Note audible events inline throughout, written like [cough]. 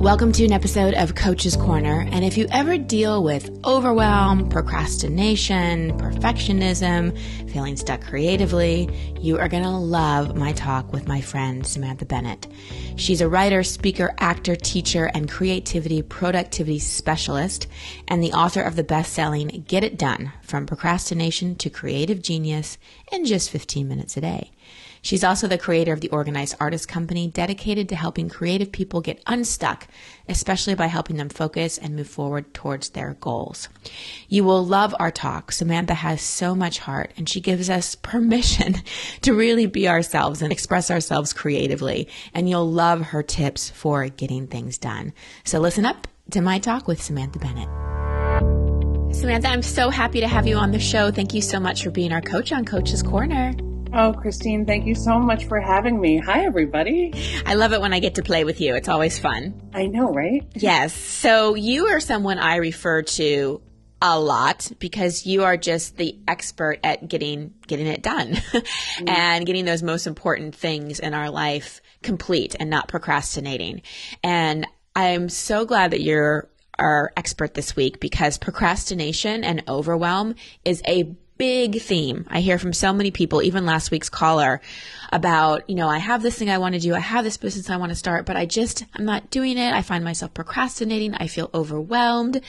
Welcome to an episode of Coach's Corner. And if you ever deal with overwhelm, procrastination, perfectionism, feeling stuck creatively, you are going to love my talk with my friend Samantha Bennett. She's a writer, speaker, actor, teacher, and creativity productivity specialist, and the author of the best selling Get It Done From Procrastination to Creative Genius in Just 15 Minutes a Day. She's also the creator of the Organized Artist Company, dedicated to helping creative people get unstuck, especially by helping them focus and move forward towards their goals. You will love our talk. Samantha has so much heart, and she gives us [laughs] permission to really be ourselves and express ourselves creatively. And you'll love her tips for getting things done. So listen up to my talk with Samantha Bennett. Samantha, I'm so happy to have you on the show. Thank you so much for being our coach on Coach's Corner. Oh, Christine, thank you so much for having me. Hi, everybody. I love it when I get to play with you. It's always fun. I know, right? Yes. So you are someone I refer to a lot because you are just the expert at getting getting it done mm-hmm. and getting those most important things in our life complete and not procrastinating. And I'm so glad that you're our expert this week because procrastination and overwhelm is a big theme I hear from so many people, even last week's caller, about, you know, I have this thing I want to do, I have this business I want to start, but I just, I'm not doing it. I find myself procrastinating. I feel overwhelmed.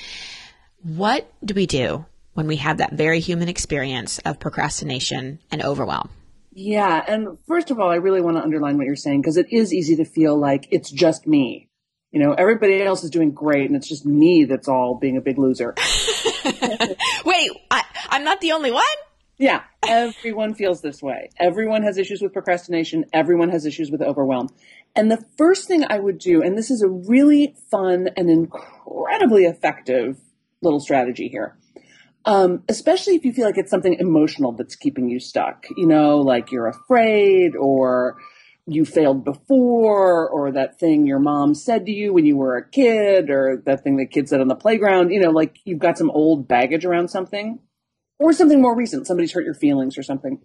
What do we do when we have that very human experience of procrastination and overwhelm? Yeah. And first of all, I really want to underline what you're saying because it is easy to feel like it's just me. You know, everybody else is doing great and it's just me that's all being a big loser. [laughs] [laughs] Wait, I, I'm not the only one? Yeah, everyone feels this way. Everyone has issues with procrastination. Everyone has issues with overwhelm. And the first thing I would do, and this is a really fun and incredibly effective little strategy here, um, especially if you feel like it's something emotional that's keeping you stuck, you know, like you're afraid or you failed before or that thing your mom said to you when you were a kid or that thing the kids said on the playground, you know, like you've got some old baggage around something or something more recent. Somebody's hurt your feelings or something.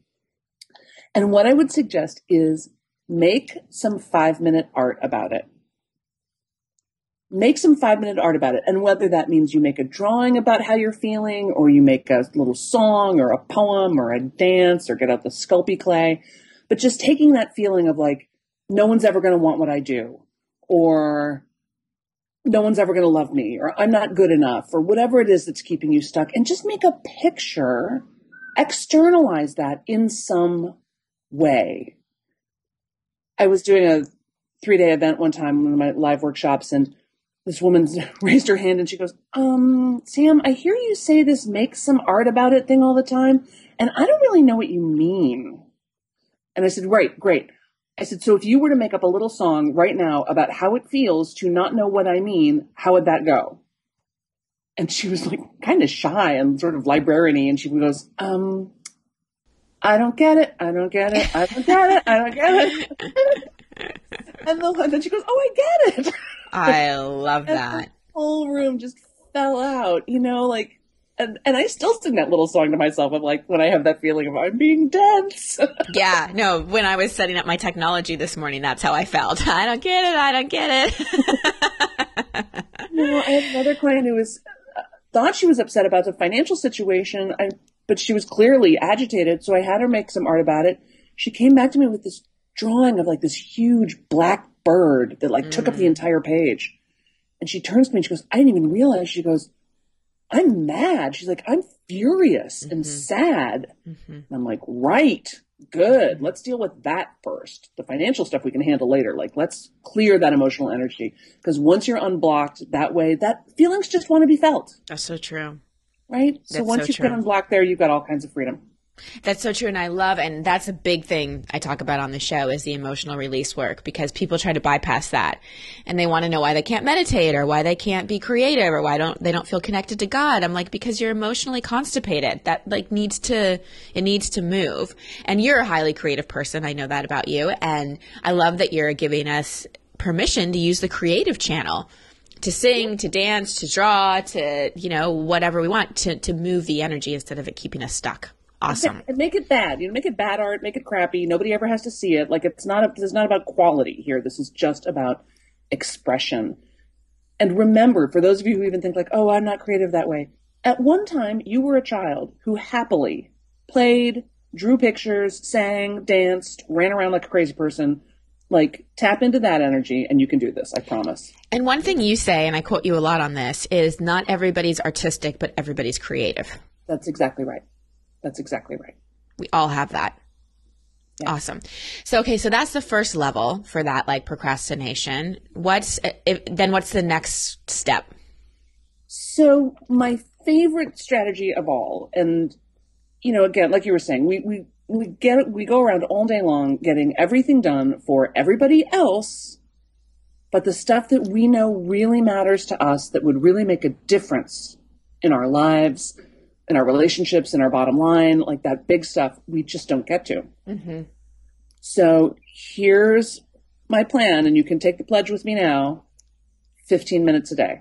And what I would suggest is make some five minute art about it. Make some five minute art about it. And whether that means you make a drawing about how you're feeling, or you make a little song or a poem or a dance or get out the Sculpey clay, but just taking that feeling of like, no one's ever going to want what I do, or no one's ever going to love me or I'm not good enough or whatever it is that's keeping you stuck and just make a picture, externalize that in some way. I was doing a three day event one time, one of my live workshops, and this woman [laughs] raised her hand and she goes, Um, Sam, I hear you say this make some art about it thing all the time, and I don't really know what you mean. And I said, Right, great. I said, so if you were to make up a little song right now about how it feels to not know what I mean, how would that go? And she was like kind of shy and sort of librarian and she goes, um, I don't get it. I don't get it. I don't get it. I don't get it. [laughs] and, the, and then she goes, oh, I get it. I love [laughs] that. the whole room just fell out, you know, like and and I still sing that little song to myself. I'm like when I have that feeling of I'm being dense. [laughs] yeah, no. When I was setting up my technology this morning, that's how I felt. [laughs] I don't get it. I don't get it. no, I had another client who was uh, thought she was upset about the financial situation, I, but she was clearly agitated. So I had her make some art about it. She came back to me with this drawing of like this huge black bird that like mm. took up the mm. entire page. And she turns to me and she goes, I didn't even realize. She goes, I'm mad. She's like, I'm furious mm-hmm. and sad. Mm-hmm. And I'm like, right, good. Let's deal with that first. The financial stuff we can handle later. Like, let's clear that emotional energy. Because once you're unblocked that way, that feelings just want to be felt. That's so true. Right? That's so once so you've true. been unblocked there, you've got all kinds of freedom. That's so true. And I love, and that's a big thing I talk about on the show is the emotional release work because people try to bypass that and they want to know why they can't meditate or why they can't be creative or why don't they don't feel connected to God. I'm like, because you're emotionally constipated. That like needs to, it needs to move. And you're a highly creative person. I know that about you. And I love that you're giving us permission to use the creative channel to sing, to dance, to draw, to, you know, whatever we want to, to move the energy instead of it keeping us stuck. Awesome. And make it bad. You know, make it bad art, make it crappy. Nobody ever has to see it. Like it's not. A, this is not about quality here. This is just about expression. And remember, for those of you who even think like, oh, I'm not creative that way, at one time you were a child who happily played, drew pictures, sang, danced, ran around like a crazy person. Like, tap into that energy and you can do this, I promise. And one thing you say, and I quote you a lot on this, is not everybody's artistic, but everybody's creative. That's exactly right. That's exactly right. We all have that. Yeah. Awesome. So okay, so that's the first level for that like procrastination. What's if, then what's the next step? So my favorite strategy of all and you know again like you were saying, we we we get we go around all day long getting everything done for everybody else but the stuff that we know really matters to us that would really make a difference in our lives in our relationships, in our bottom line, like that big stuff, we just don't get to. Mm-hmm. So here's my plan, and you can take the pledge with me now 15 minutes a day.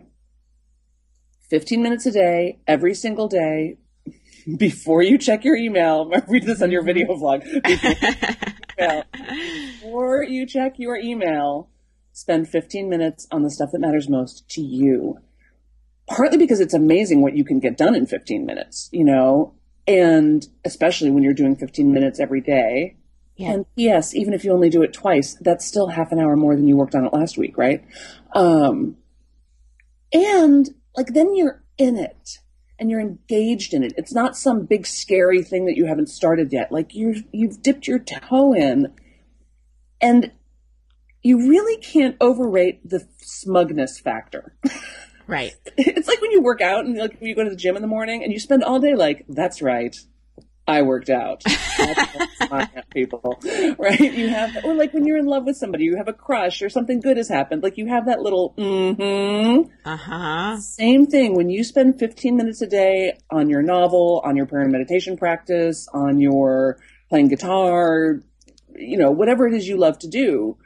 15 minutes a day, every single day, [laughs] before you check your email. [laughs] Read this on your video vlog. [laughs] Before, before you check your email, spend 15 minutes on the stuff that matters most to you partly because it's amazing what you can get done in 15 minutes, you know, and especially when you're doing 15 minutes every day. Yeah. And yes, even if you only do it twice, that's still half an hour more than you worked on it last week, right? Um, and like then you're in it and you're engaged in it. It's not some big scary thing that you haven't started yet. Like you you've dipped your toe in and you really can't overrate the smugness factor. [laughs] Right. [laughs] It's like when you work out and like when you go to the gym in the morning and you spend all day like, that's right. I worked out. [laughs] people, right? You have, or like when you're in love with somebody, you have a crush or something good has happened. Like you have that little, mm-hmm. Uh-huh. Same thing. When you spend 15 minutes a day on your novel, on your prayer and meditation practice, on your playing guitar, you know, whatever it is you love to do,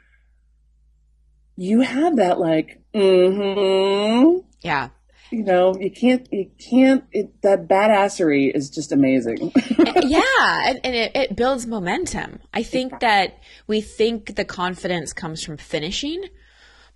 you have that like, mm-hmm. Yeah. You know, you can't, you can't, it, that badassery is just amazing. [laughs] yeah. And, and it, it, builds momentum. I think that we think the confidence comes from finishing,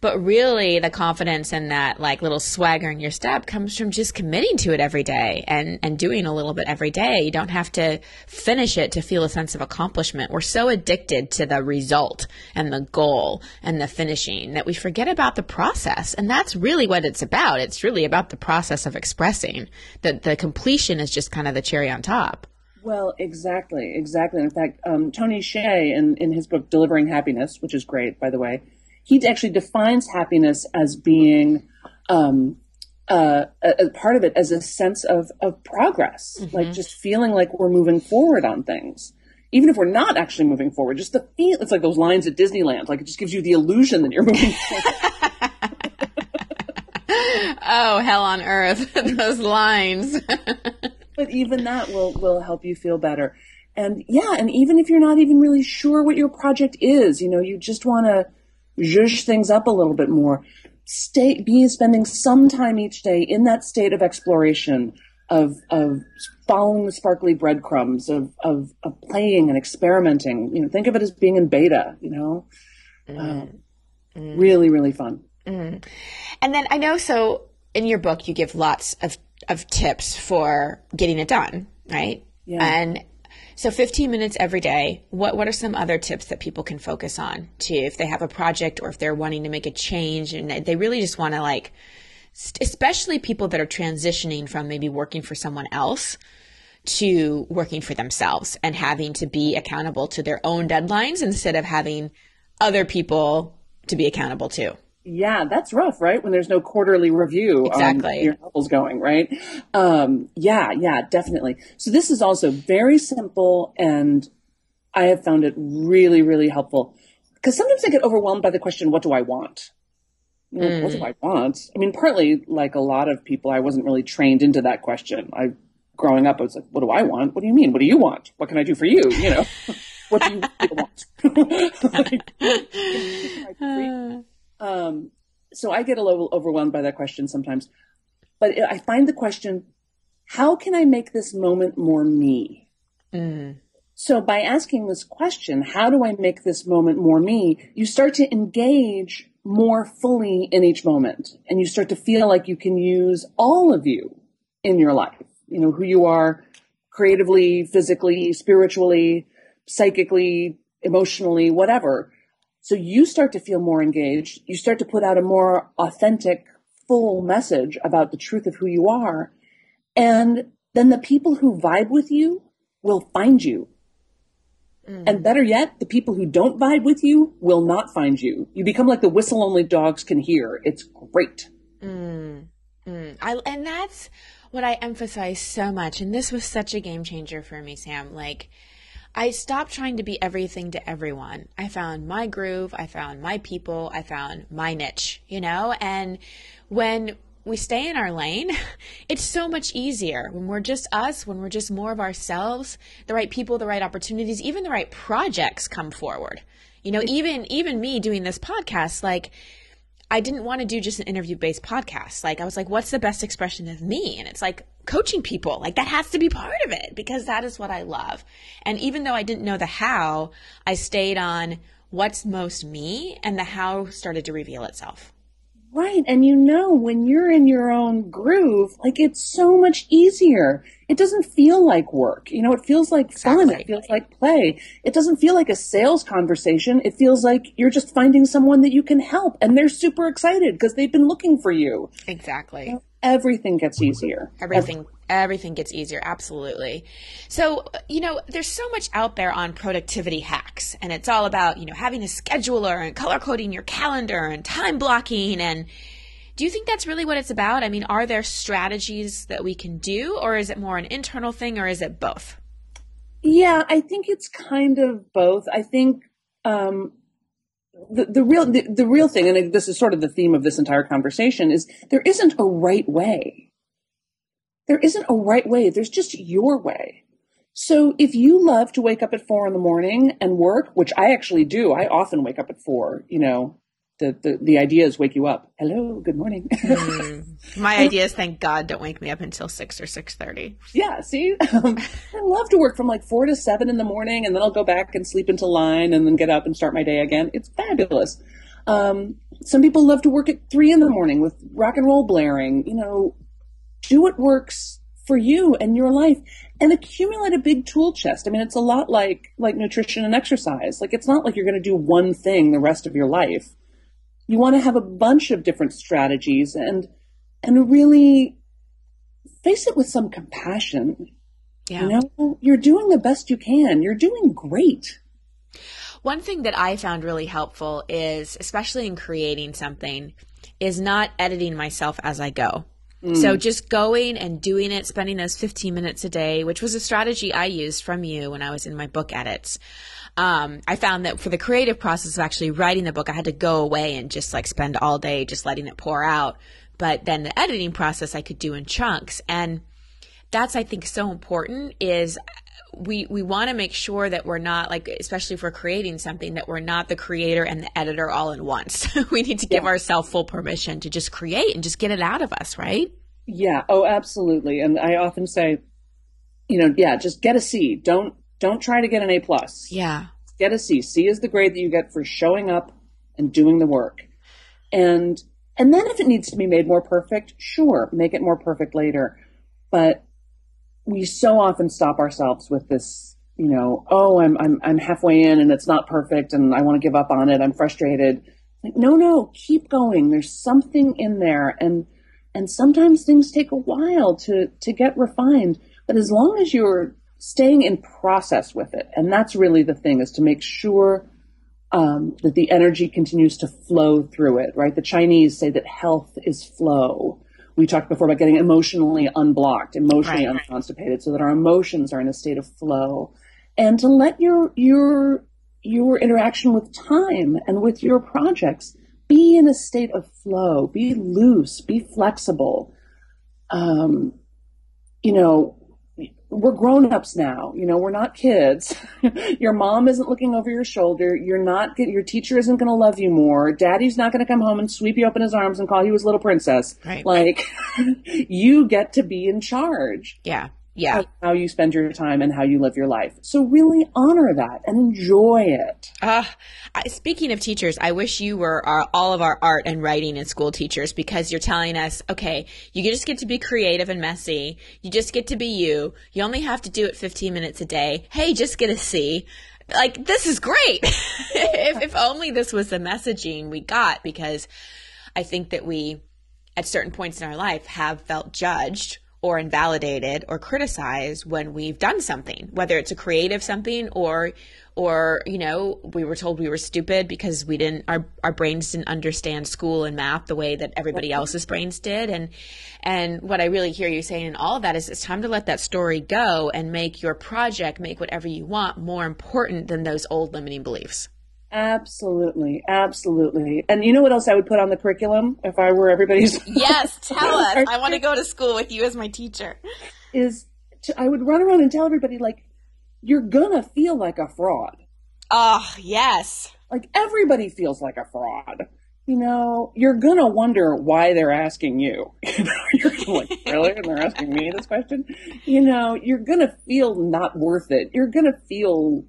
but really, the confidence and that like little swagger in your step comes from just committing to it every day and, and doing a little bit every day. You don't have to finish it to feel a sense of accomplishment. We're so addicted to the result and the goal and the finishing that we forget about the process. And that's really what it's about. It's really about the process of expressing that the completion is just kind of the cherry on top. Well, exactly, exactly. In fact, um, Tony Hsieh, in, in his book Delivering Happiness, which is great, by the way, he actually defines happiness as being um, uh, a, a, part of it as a sense of of progress, mm-hmm. like just feeling like we're moving forward on things, even if we're not actually moving forward. Just the feel. It's like those lines at Disneyland. Like it just gives you the illusion that you're moving forward. [laughs] oh, hell on earth! [laughs] those lines. [laughs] but even that will will help you feel better. And yeah, and even if you're not even really sure what your project is, you know, you just want to zhuzh things up a little bit more. Stay, be spending some time each day in that state of exploration, of of following the sparkly breadcrumbs, of of, of playing and experimenting. You know, think of it as being in beta. You know, mm. Um, mm. really, really fun. Mm. And then I know so in your book you give lots of of tips for getting it done, right? Yeah. And so 15 minutes every day. What what are some other tips that people can focus on to if they have a project or if they're wanting to make a change and they really just want to like especially people that are transitioning from maybe working for someone else to working for themselves and having to be accountable to their own deadlines instead of having other people to be accountable to yeah, that's rough, right? When there's no quarterly review exactly. on your novel's going, right? Um, yeah, yeah, definitely. So this is also very simple and I have found it really, really helpful because sometimes I get overwhelmed by the question, what do I want? Mm. What do mm. I want? I mean, partly like a lot of people, I wasn't really trained into that question. I, growing up, I was like, what do I want? What do you mean? What do you want? What can I do for you? You know, what do you want? like, um, so I get a little overwhelmed by that question sometimes. But I find the question, how can I make this moment more me? Mm. So by asking this question, how do I make this moment more me? You start to engage more fully in each moment and you start to feel like you can use all of you in your life. You know, who you are creatively, physically, spiritually, psychically, emotionally, whatever. So you start to feel more engaged. You start to put out a more authentic, full message about the truth of who you are. And then the people who vibe with you will find you. Mm. And better yet, the people who don't vibe with you will not find you. You become like the whistle only dogs can hear. It's great. Mm. Mm. I, and that's what I emphasize so much. And this was such a game changer for me, Sam. Like, I stopped trying to be everything to everyone. I found my groove, I found my people, I found my niche, you know? And when we stay in our lane, [laughs] it's so much easier when we're just us, when we're just more of ourselves, the right people, the right opportunities, even the right projects come forward. You know, even even me doing this podcast, like I didn't want to do just an interview based podcast. Like I was like, what's the best expression of me? And it's like coaching people. Like that has to be part of it because that is what I love. And even though I didn't know the how, I stayed on what's most me and the how started to reveal itself. Right. And you know, when you're in your own groove, like it's so much easier. It doesn't feel like work. You know, it feels like fun. It feels like play. It doesn't feel like a sales conversation. It feels like you're just finding someone that you can help and they're super excited because they've been looking for you. Exactly. You know, everything gets mm-hmm. easier. Everything everything gets easier absolutely. So you know there's so much out there on productivity hacks and it's all about you know having a scheduler and color coding your calendar and time blocking and do you think that's really what it's about? I mean are there strategies that we can do or is it more an internal thing or is it both? Yeah i think it's kind of both. I think um, the, the real the, the real thing and this is sort of the theme of this entire conversation is there isn't a right way there isn't a right way. There's just your way. So if you love to wake up at four in the morning and work, which I actually do, I often wake up at four, you know, the, the, the idea is wake you up. Hello, good morning. mm. My [laughs] idea is thank God don't wake me up until six or six thirty. Yeah, see, um, [laughs] I love to work from like four to seven in the morning, and then I'll go back and sleep until nine, and then get up and start my day again. It's fabulous. Um, some people love to work at three in the morning with rock and roll blaring. You know, do what works for you and your life and accumulate a big tool chest. I mean, it's a lot like, like nutrition and exercise. Like, it's not like you're going to do one thing the rest of your life. You want to have a bunch of different strategies and, and really face it with some compassion. Yeah. You know, you're doing the best you can. You're doing great. One thing that I found really helpful is, especially in creating something, is not editing myself as I go. So mm. just going and doing it, spending those 15 minutes a day, which was a strategy I used from you when I was in my book edits. Um, I found that for the creative process of actually writing the book, I had to go away and just like spend all day just letting it pour out. But then the editing process I could do in chunks. And that's, I think, so important is we we want to make sure that we're not like especially if we're creating something that we're not the creator and the editor all in once. [laughs] We need to give yeah. ourselves full permission to just create and just get it out of us right? Yeah. Oh absolutely. And i often say you know yeah just get a c. Don't don't try to get an a plus. Yeah. Get a c. C is the grade that you get for showing up and doing the work. And and then if it needs to be made more perfect sure make it more perfect later. But we so often stop ourselves with this, you know, oh, I'm I'm I'm halfway in and it's not perfect and I want to give up on it. I'm frustrated. Like, no, no, keep going. There's something in there and and sometimes things take a while to to get refined. But as long as you're staying in process with it, and that's really the thing, is to make sure um, that the energy continues to flow through it. Right? The Chinese say that health is flow we talked before about getting emotionally unblocked, emotionally right. unconstipated, so that our emotions are in a state of flow, and to let your your your interaction with time and with your projects be in a state of flow, be loose, be flexible. Um, you know, we're grown-ups now you know we're not kids. [laughs] Your mom isn't looking over your shoulder. You're not your teacher isn't going to love you more. Daddy's not going to come home and sweep you up in his arms and call you his little princess. Right. like [laughs] you get to be in charge. Yeah Yeah. How you spend your time and how you live your life. So really honor that and enjoy it. Uh, I, speaking of teachers, I wish you were our, all of our art and writing and school teachers because you're telling us, okay, you just get to be creative and messy. You just get to be you. You only have to do it 15 minutes a day. Hey, just get a C. Like, this is great. [laughs] if, if only this was the messaging we got because I think that we, at certain points in our life, have felt judged or invalidated or criticized when we've done something, whether it's a creative something or or you know we were told we were stupid because we didn't our our brains didn't understand school and math the way that everybody else's brains did and and what I really hear you saying in all of that is it's time to let that story go and make your project make whatever you want more important than those old limiting beliefs. Absolutely, absolutely. And you know what else I would put on the curriculum if I were everybody's? [laughs] Yes, tell us. I want to go to school with you as my teacher. Is to, I would run around and tell everybody like, you're gonna feel like a fraud. Oh yes. Like everybody feels like a fraud. You know, you're gonna wonder why they're asking you. [laughs] You know, you're like, [laughs] really? And they're asking me this question? You know, you're gonna feel not worth it. You're gonna feel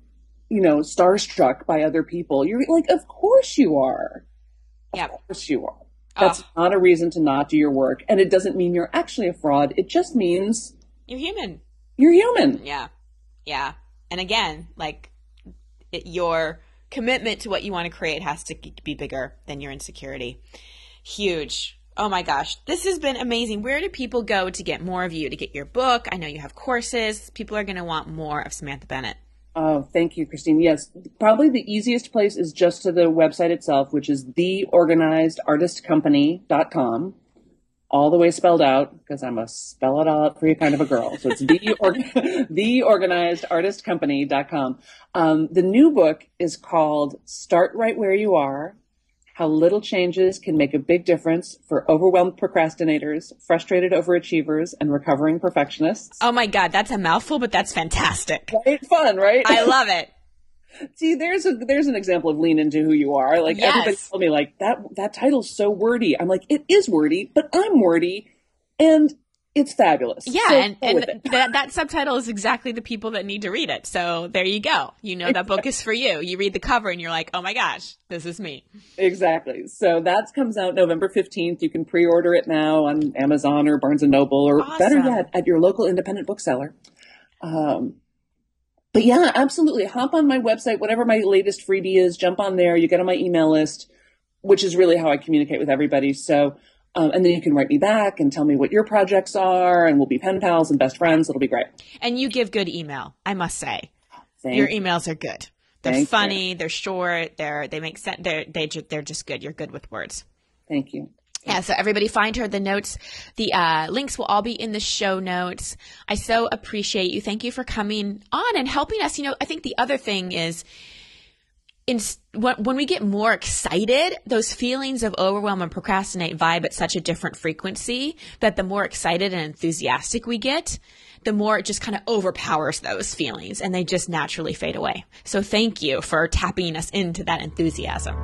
you know, starstruck by other people. You're like, of course you are. Yeah. Of course you are. Oh. That's oh. not a reason to not do your work. And it doesn't mean you're actually a fraud. It just means you're human. You're human. Yeah. Yeah. And again, like it, your commitment to what you want to create has to be bigger than your insecurity. Huge. Oh my gosh, this has been amazing. Where do people go to get more of you, to get your book? I know you have courses. People are going to want more of Samantha Bennett. Oh, thank you, Christine. Yes, probably the easiest place is just to the website itself, which is theorganizedartistcompany.com, all the way spelled out because I'm a spell it all out for you kind of a girl. So it's the, or, [laughs] theorganizedartistcompany.com. Um, the new book is called Start Right Where You Are how little changes can make a big difference for overwhelmed procrastinators, frustrated overachievers, and recovering perfectionists. Oh my God, that's a mouthful, but that's fantastic. Right? Fun, right? I love it. [laughs] See, there's a there's an example of lean into who you are. Like yes. everybody told me, like that that title's so wordy. I'm like, it is wordy, but I'm wordy, and it's fabulous. Yeah, so and, and that, that subtitle is exactly the people that need to read it. So there you go. You know that book is for you. You read the cover and you're like, oh my gosh, this is me. Exactly. So that comes out November 15th. You can pre-order it now on Amazon or Barnes and Noble, or awesome. better yet, at your local independent bookseller. Um, but yeah, absolutely. Hop on my website, whatever my latest freebie is, jump on there. You get on my email list, which is really how I communicate with everybody. So um, and then you can write me back and tell me what your projects are, and we'll be pen pals and best friends. It'll be great. And you give good email, I must say. Thank your emails are good. They're Thank funny. You. They're short. They're they make sense. They're they they're just good. You're good with words. Thank you. Yeah, so everybody find her. The notes, the uh, links will all be in the show notes. I so appreciate you. Thank you for coming on and helping us. You know, I think the other thing is in, when we get more excited, those feelings of overwhelm and procrastinate vibe at such a different frequency that the more excited and enthusiastic we get, the more it just kind of overpowers those feelings and they just naturally fade away. So thank you for tapping us into that enthusiasm.